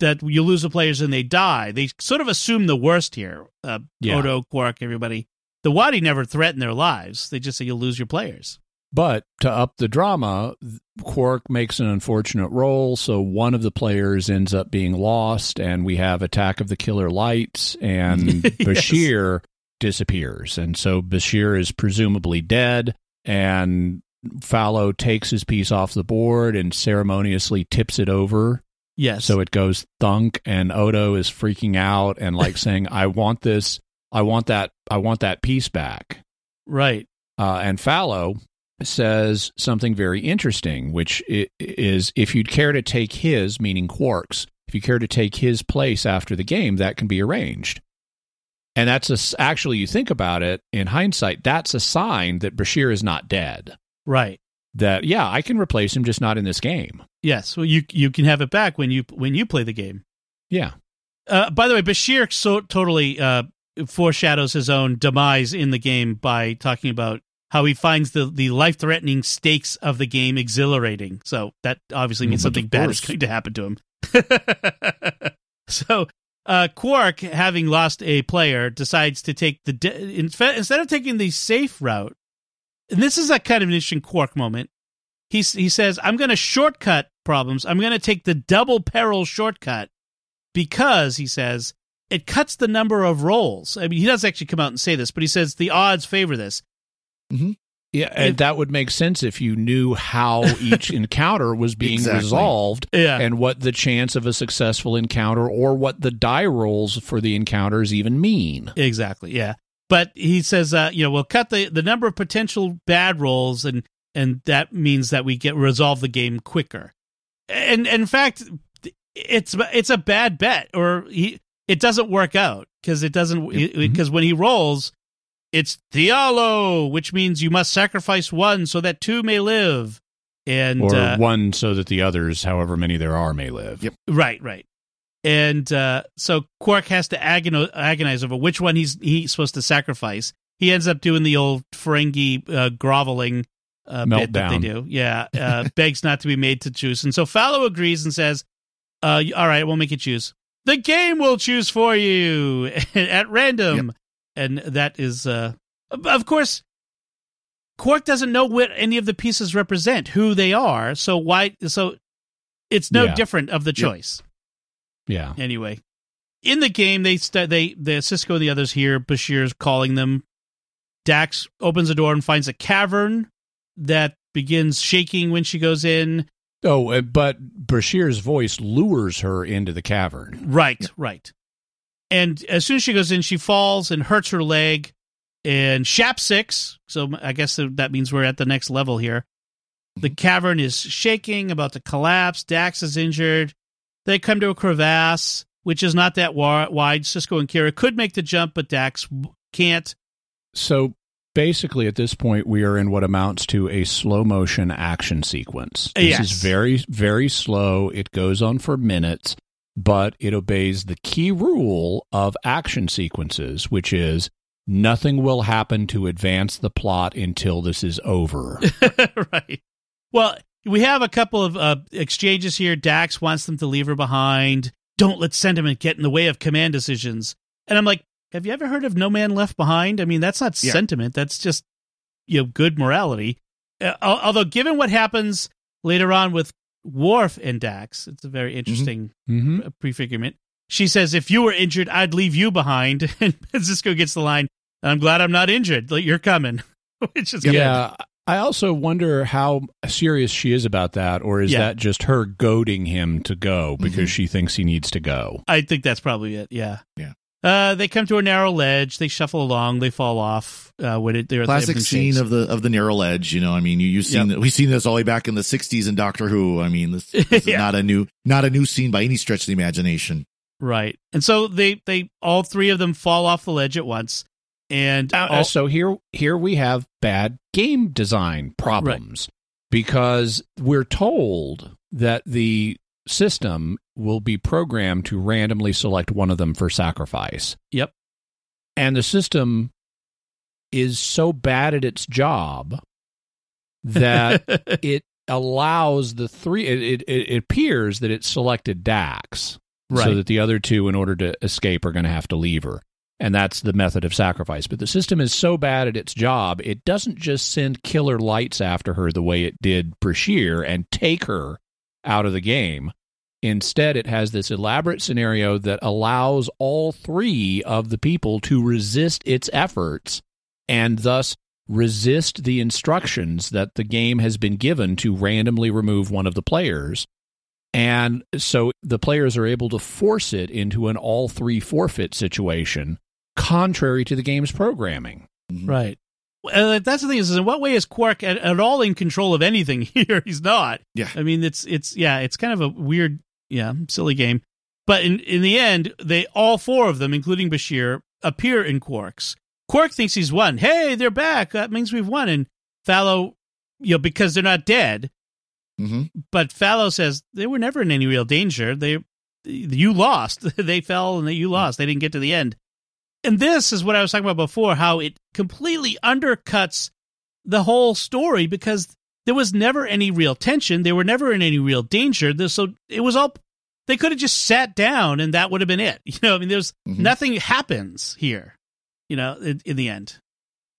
that you lose the players and they die. They sort of assume the worst here. Uh, Yeah. Odo, Quark, everybody. The Wadi never threaten their lives. They just say you'll lose your players. But to up the drama, Quark makes an unfortunate roll, so one of the players ends up being lost, and we have Attack of the Killer Lights, and Yes. Bashir disappears. And so Bashir is presumably dead, and Falow takes his piece off the board and ceremoniously tips it over. Yes. So it goes thunk, and Odo is freaking out and like saying, I want this, I want that, I want that piece back. right. Uh, and Falow says something very interesting, which is if you'd care to take his, meaning Quark's, if you care to take his place after the game, that can be arranged. And that's a, actually, you think about it in hindsight, that's a sign that Bashir is not dead. Right. That, yeah, I can replace him, just not in this game. Yes. Well, you you can have it back when you when you play the game. Yeah. Uh, by the way, Bashir so totally uh, foreshadows his own demise in the game by talking about how he finds the, the life threatening stakes of the game exhilarating. So that obviously means Mm, something bad is going to happen to him. so uh, Quark, having lost a player, decides to take the de- instead of taking the safe route. And this is a kind of an interesting Quark moment. He he says, "I'm going to shortcut problems. I'm going to take the double peril shortcut." because he says it cuts the number of rolls. I mean, he doesn't actually come out and say this, but he says the odds favor this. Mm-hmm. Yeah, and that would make sense if you knew how each encounter was being Exactly. resolved Yeah. and what the chance of a successful encounter or what the die rolls for the encounters even mean. Exactly. Yeah. But he says, uh, you know, we'll cut the, the number of potential bad rolls, and and that means that we get resolve the game quicker. And, and in fact, it's it's a bad bet, or he it doesn't work out because it doesn't because when he rolls, it's Thealo, which means you must sacrifice one so that two may live. And Or uh, one so that the others, however many there are, may live. Yep. Right, right. And uh, so Quark has to agonize, agonize over which one he's he's supposed to sacrifice. He ends up doing the old Ferengi uh, groveling uh, bit that they do. Yeah, uh, begs not to be made to choose. And so Falow agrees and says, uh, "All right, we'll make you choose. The game will choose for you at random." And that is, uh, of course, Quark doesn't know what any of the pieces represent, who they are. So why? So it's no Yeah. different of the choice Yeah. anyway in the game they st- they the Sisko and the others hear bashir's calling them. Dax opens the door and finds a cavern that begins shaking when she goes in. Oh, uh, but Bashir's voice lures her into the cavern. right right. And as soon as she goes in she falls and hurts her leg and shap six. So i guess that means we're at the next level here. The cavern is shaking about to collapse. Dax is injured they come to a crevasse which is not that wide Sisko and kira could make the jump but dax can't So basically, at this point, we are in what amounts to a slow motion action sequence. This Yes. is very, very slow. It goes on for minutes, but it obeys the key rule of action sequences, which is nothing will happen to advance the plot until this is over. right. Well, we have a couple of uh, exchanges here. Dax wants them to leave her behind. Don't let sentiment get in the way of command decisions. And I'm like, have you ever heard of No Man Left Behind? I mean, that's not Yeah. sentiment. That's just you know good morality. Uh, although, given what happens later on with Worf and Dax, it's a very interesting hmm uh, prefigurement. She says, "If you were injured, I'd leave you behind." And Sisko gets the line, "I'm glad I'm not injured. You're coming," which is good. Yeah. I also wonder how serious she is about that, or is Yeah. that just her goading him to go because she thinks he needs to go? I think that's probably it. Yeah. Yeah. Uh, they come to a narrow ledge. They shuffle along. They fall off. Uh, when it, they're Classic everything scene shakes. of the of the narrow ledge. You know, I mean, you you've seen Yep. we've seen this all the way back in the '60s in Doctor Who. I mean, this, this is not a new not a new scene by any stretch of the imagination. right. And so they they all three of them fall off the ledge at once. And Uh, all- so here here we have bad game design problems because we're told that the system will be programmed to randomly select one of them for sacrifice. Yep. And the system is so bad at its job that it allows the three it, it, it appears that it selected Dax so that the other two in order to escape are going to have to leave her and that's the method of sacrifice but the system is so bad at its job it doesn't just send killer lights after her the way it did Bashir and take her out of the game instead it has this elaborate scenario that allows all three of the people to resist its efforts and thus resist the instructions that the game has been given to randomly remove one of the players. And so the players are able to force it into an all three forfeit situation, contrary to the game's programming. right. uh, that's the thing is, is in what way is Quark at, at all in control of anything here? He's not. Yeah. I mean, it's it's yeah, it's kind of a weird, yeah, silly game. But in in the end, they all four of them, including Bashir, appear in Quark's. Quark thinks he's won. Hey, they're back. That means we've won. And Falow, you know, because they're not dead. hmm But Falow says they were never in any real danger. They, you lost. they fell and you lost. They didn't get to the end. And this is what I was talking about before. How it completely undercuts the whole story because there was never any real tension. They were never in any real danger. So it was all. They could have just sat down and that would have been it. You know, I mean, there's Mhm. nothing happens here. You know, in, in the end.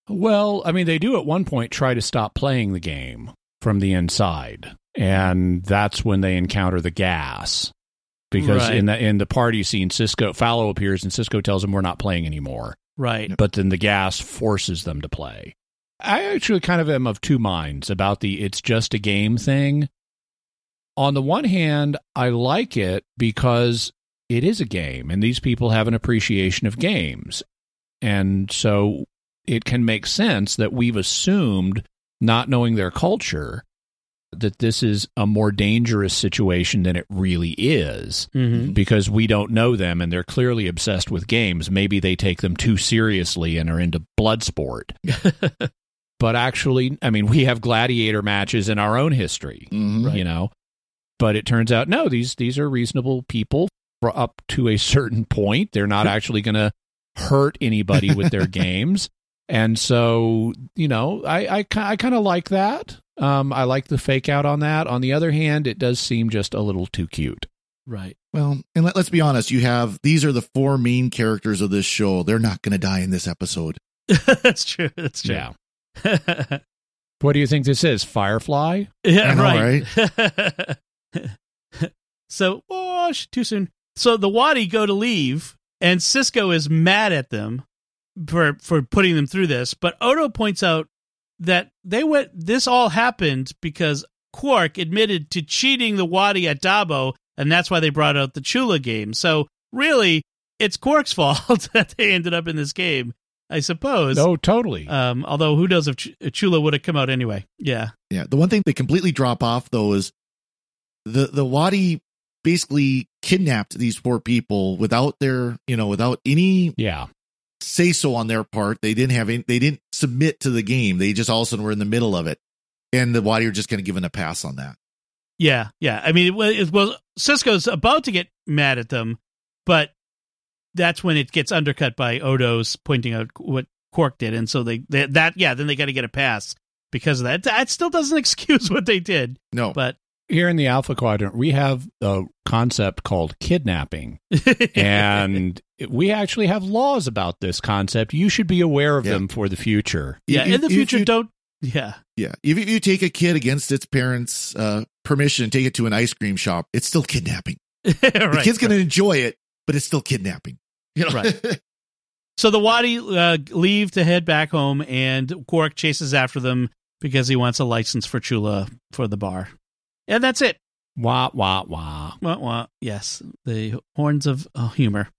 Well, I mean, they do at one point try to stop playing the game from the inside, and that's when they encounter the gas. Because Right. in the in the party scene, Sisko Falow appears and Sisko tells him we're not playing anymore. Right. But then the gas forces them to play. I actually kind of am of two minds about the it's just a game thing. On the one hand, I like it because it is a game and these people have an appreciation of games. And so it can make sense that we've assumed, not knowing their culture, that this is a more dangerous situation than it really is Mm-hmm. because we don't know them and they're clearly obsessed with games. Maybe they take them too seriously and are into blood sport. but actually, I mean, we have gladiator matches in our own history, Mhm. you know. But it turns out no, these these are reasonable people for up to a certain point. They're not actually going to hurt anybody with their games. And so, you know, I I, I kind of like that. Um, I like the fake out on that. On the other hand, it does seem just a little too cute. Right. Well, and let, let's be honest. You have these are the four main characters of this show. They're not going to die in this episode. That's true. That's true. Yeah. What do you think this is? Firefly? Yeah, know, right. so, oh, sh- too soon. So the Wadi go to leave, and Sisko is mad at them for for putting them through this. But Odo points out that they went. This all happened because Quark admitted to cheating the Wadi at Dabo, and that's why they brought out the Chula game. So really, it's Quark's fault that they ended up in this game, I suppose. No, totally. Um, although who knows if Ch- Chula would have come out anyway? Yeah. Yeah. The one thing they completely drop off though is the the Wadi basically kidnapped these poor people without their you know without any yeah. Say so on their part. They didn't have any, they didn't submit to the game. They just all of a sudden were in the middle of it, and the Wadi are just kind of given a pass on that. Yeah, yeah. I mean, it was, it was Sisko's about to get mad at them, but that's when it gets undercut by Odo's pointing out what Quark did, and so they, they that yeah, then they got to get a pass because of that. That still doesn't excuse what they did, No, but Here in the Alpha Quadrant, we have a concept called kidnapping, and we actually have laws about this concept. You should be aware of Yeah. them for the future. yeah, If- in the future, you- don't yeah, Yeah, if if you take a kid against its parents' uh, permission, take it to an ice cream shop, it's still kidnapping. The right, kid's going right. to enjoy it, but it's still kidnapping. You know? Right. So the Wadi uh, leave to head back home, and Quark chases after them because he wants a license for Chula for the bar, and that's it. Wah, wah, wah. Wah, wah. Yes, the horns of uh, humor.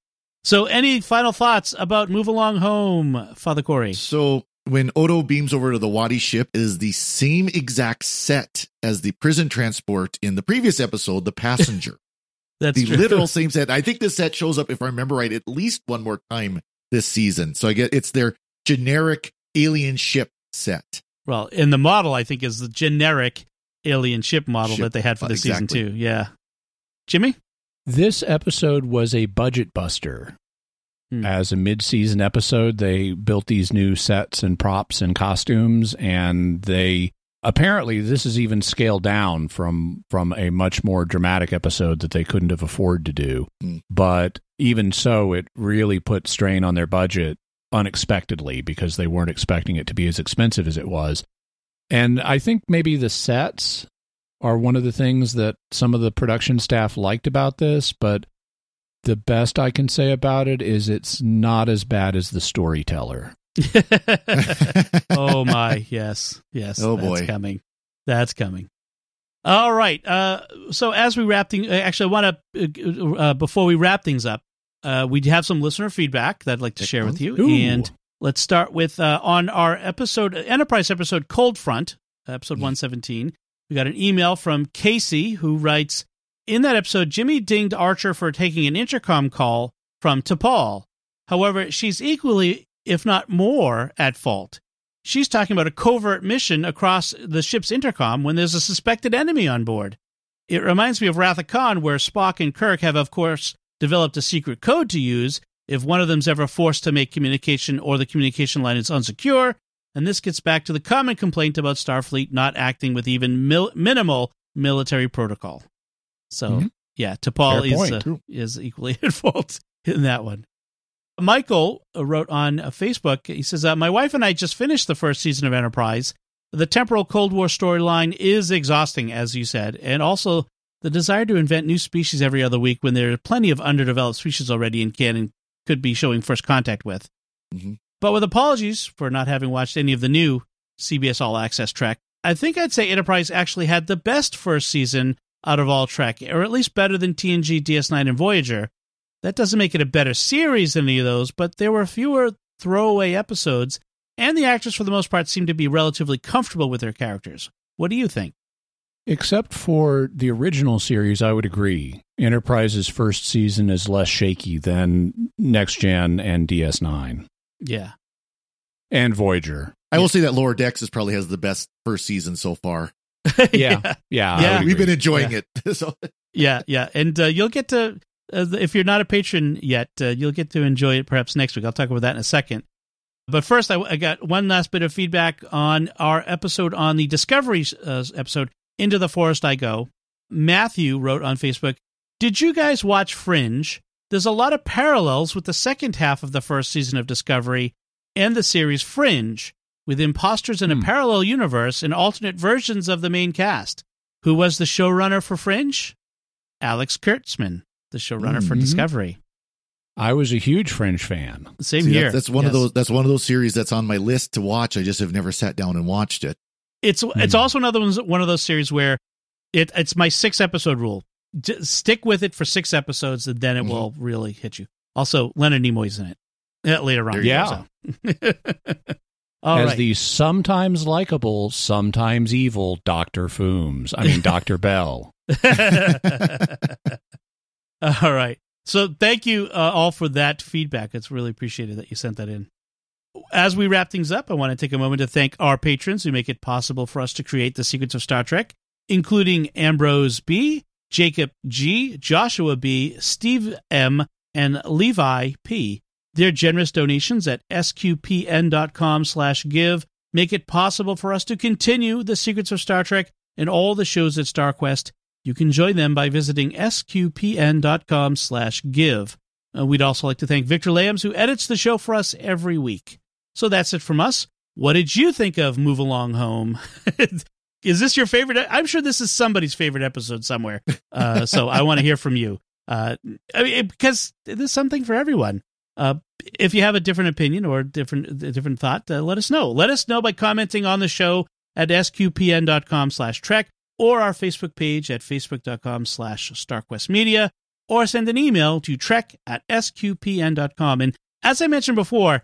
So, any final thoughts about Move Along Home, Father Cory? So when Odo beams over to the Wadi ship, it is the same exact set as the prison transport in the previous episode, The Passenger. That's the true. literal same set. I think this set shows up, if I remember right, at least one more time this season. So I get it's their generic alien ship set. Well, in the model, I think is the generic alien ship model Ship, that they had for the season exactly. two. Yeah, Jimmy. This episode was a budget buster. Hmm. As a mid-season episode, they built these new sets and props and costumes, and they apparently this is even scaled down from from a much more dramatic episode that they couldn't have afforded to do. Hmm. But even so, it really put strain on their budget unexpectedly because they weren't expecting it to be as expensive as it was. And I think maybe the sets are one of the things that some of the production staff liked about this, but the best I can say about it is it's not as bad as the storyteller. oh my, yes, yes. Oh, that's boy. coming. That's coming. All right. Uh, so as we wrap things, actually, I want to uh, before we wrap things up, uh, we have some listener feedback that I'd like to share with you, Ooh. and Let's start with uh, on our episode, Enterprise episode Cold Front, episode 117. We got an email from Casey who writes In that episode, Jimmy dinged Archer for taking an intercom call from T'Pol. However, she's equally, if not more, at fault. She's talking about a covert mission across the ship's intercom when there's a suspected enemy on board. It reminds me of Wrath of Khan, where Spock and Kirk have, of course, developed a secret code to use if one of them's ever forced to make communication or the communication line is unsecure. And this gets back to the common complaint about Starfleet not acting with even mil- minimal military protocol. So, Mhm. yeah, T'Pol is, uh, is equally at fault in that one. Michael uh, wrote on uh, Facebook, he says, uh, My wife and I just finished the first season of Enterprise. The temporal Cold War storyline is exhausting, as you said, and also the desire to invent new species every other week when there are plenty of underdeveloped species already in canon could be showing first contact with. Mhm. But with apologies for not having watched any of the new CBS All Access Trek, I think I'd say Enterprise actually had the best first season out of all Trek, or at least better than TNG, DS9, and Voyager. That doesn't make it a better series than any of those, but there were fewer throwaway episodes, and the actors, for the most part, seemed to be relatively comfortable with their characters. What do you think? Except for the original series, I would agree. Enterprise's first season is less shaky than Next Gen and DS9 Yeah. and Voyager. I will say that Lower Decks is probably has the best first season so far. Yeah, yeah, I Yeah. We've been agree. enjoying it. so yeah, yeah, and uh, you'll get to uh, if you're not a patron yet, uh, you'll get to enjoy it perhaps next week. I'll talk about that in a second. But first, I, I got one last bit of feedback on our episode on the Discovery uh, episode, Into the Forest I Go. Matthew wrote on Facebook, Did you guys watch Fringe? There's a lot of parallels with the second half of the first season of Discovery and the series Fringe, with imposters in a Hmm. parallel universe and alternate versions of the main cast. Who was the showrunner for Fringe? Alex Kurtzman, the showrunner for Mhm. Discovery. I was a huge Fringe fan. Same see, here. that's, that's one of those. That's one of those series that's on my list to watch. I just have never sat down and watched it. It's Hmm. it's also another one one of those series where it it's my six episode rule. J- stick with it for six episodes, and then it Mhm. will really hit you. Also, Leonard Nimoy's in it uh, later on. There you go. So. All As right. the sometimes likable, sometimes evil Dr. Fooms. I mean, Dr. Bell. all right. So thank you uh, all for that feedback. It's really appreciated that you sent that in. As we wrap things up, I want to take a moment to thank our patrons who make it possible for us to create the secrets of Star Trek, including Ambrose B, Jacob G, Joshua B, Steve M, and Levi P. Their generous donations at sqpn.com slash give make it possible for us to continue the secrets of Star Trek and all the shows at StarQuest. You can join them by visiting sqpn.com slash give. Uh, we'd also like to thank Victor Lambs, who edits the show for us every week. So that's it from us. What did you think of Move Along Home? is this your favorite? I'm sure this is somebody's favorite episode somewhere. Uh, so I want to hear from you. Uh, I mean, because there's something for everyone. Uh, if you have a different opinion or different different thought, uh, let us know. Let us know by commenting on the show at sqpn.com slash trek or our Facebook page at facebook.com slash starquestmedia or send an email to trek at sqpn.com. And as I mentioned before,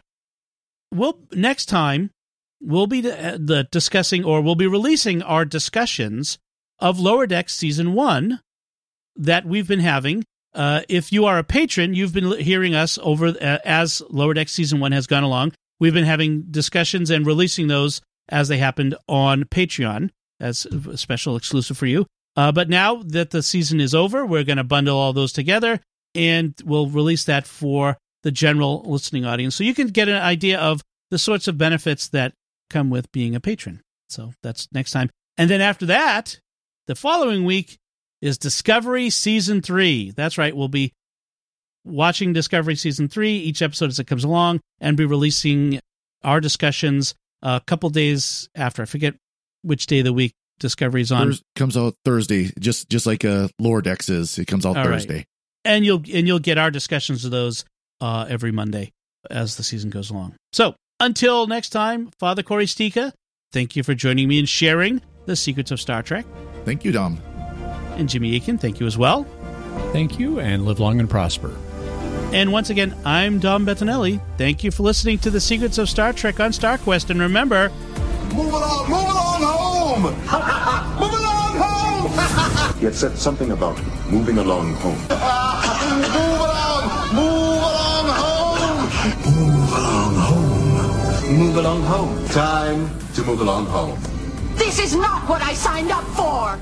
we'll next time we'll be uh, the discussing or we'll be releasing our discussions of Lower Decks season one that we've been having. Uh, if you are a patron, you've been hearing us over uh, as Lower Decks season one has gone along. We've been having discussions and releasing those as they happened on Patreon as a special exclusive for you. Uh, but now that the season is over, we're going to bundle all those together and we'll release that for the general listening audience. So you can get an idea of the sorts of benefits that come with being a patron. So that's next time. And then after that, the following week is Discovery Season 3. That's right. We'll be watching Discovery Season 3 each episode as it comes along and be releasing our discussions a couple days after. I forget which day of the week Discovery's on. Thurs- comes out Thursday, just just like uh, Lower Decks is. It comes out All right. Thursday. and you'll and you'll get our discussions of those uh, every Monday as the season goes along. So until next time, Father Cory Sticha, thank you for joining me and sharing the secrets of Star Trek. Thank you, Dom. And Jimmy Akin, thank you as well. Thank you, and live long and prosper. And once again, I'm Dom Bettinelli. Thank you for listening to The Secrets of Star Trek on StarQuest. And remember, move along, move along home! move along home! he had said something about moving along home. move along home. Time to move along home. This is not what I signed up for!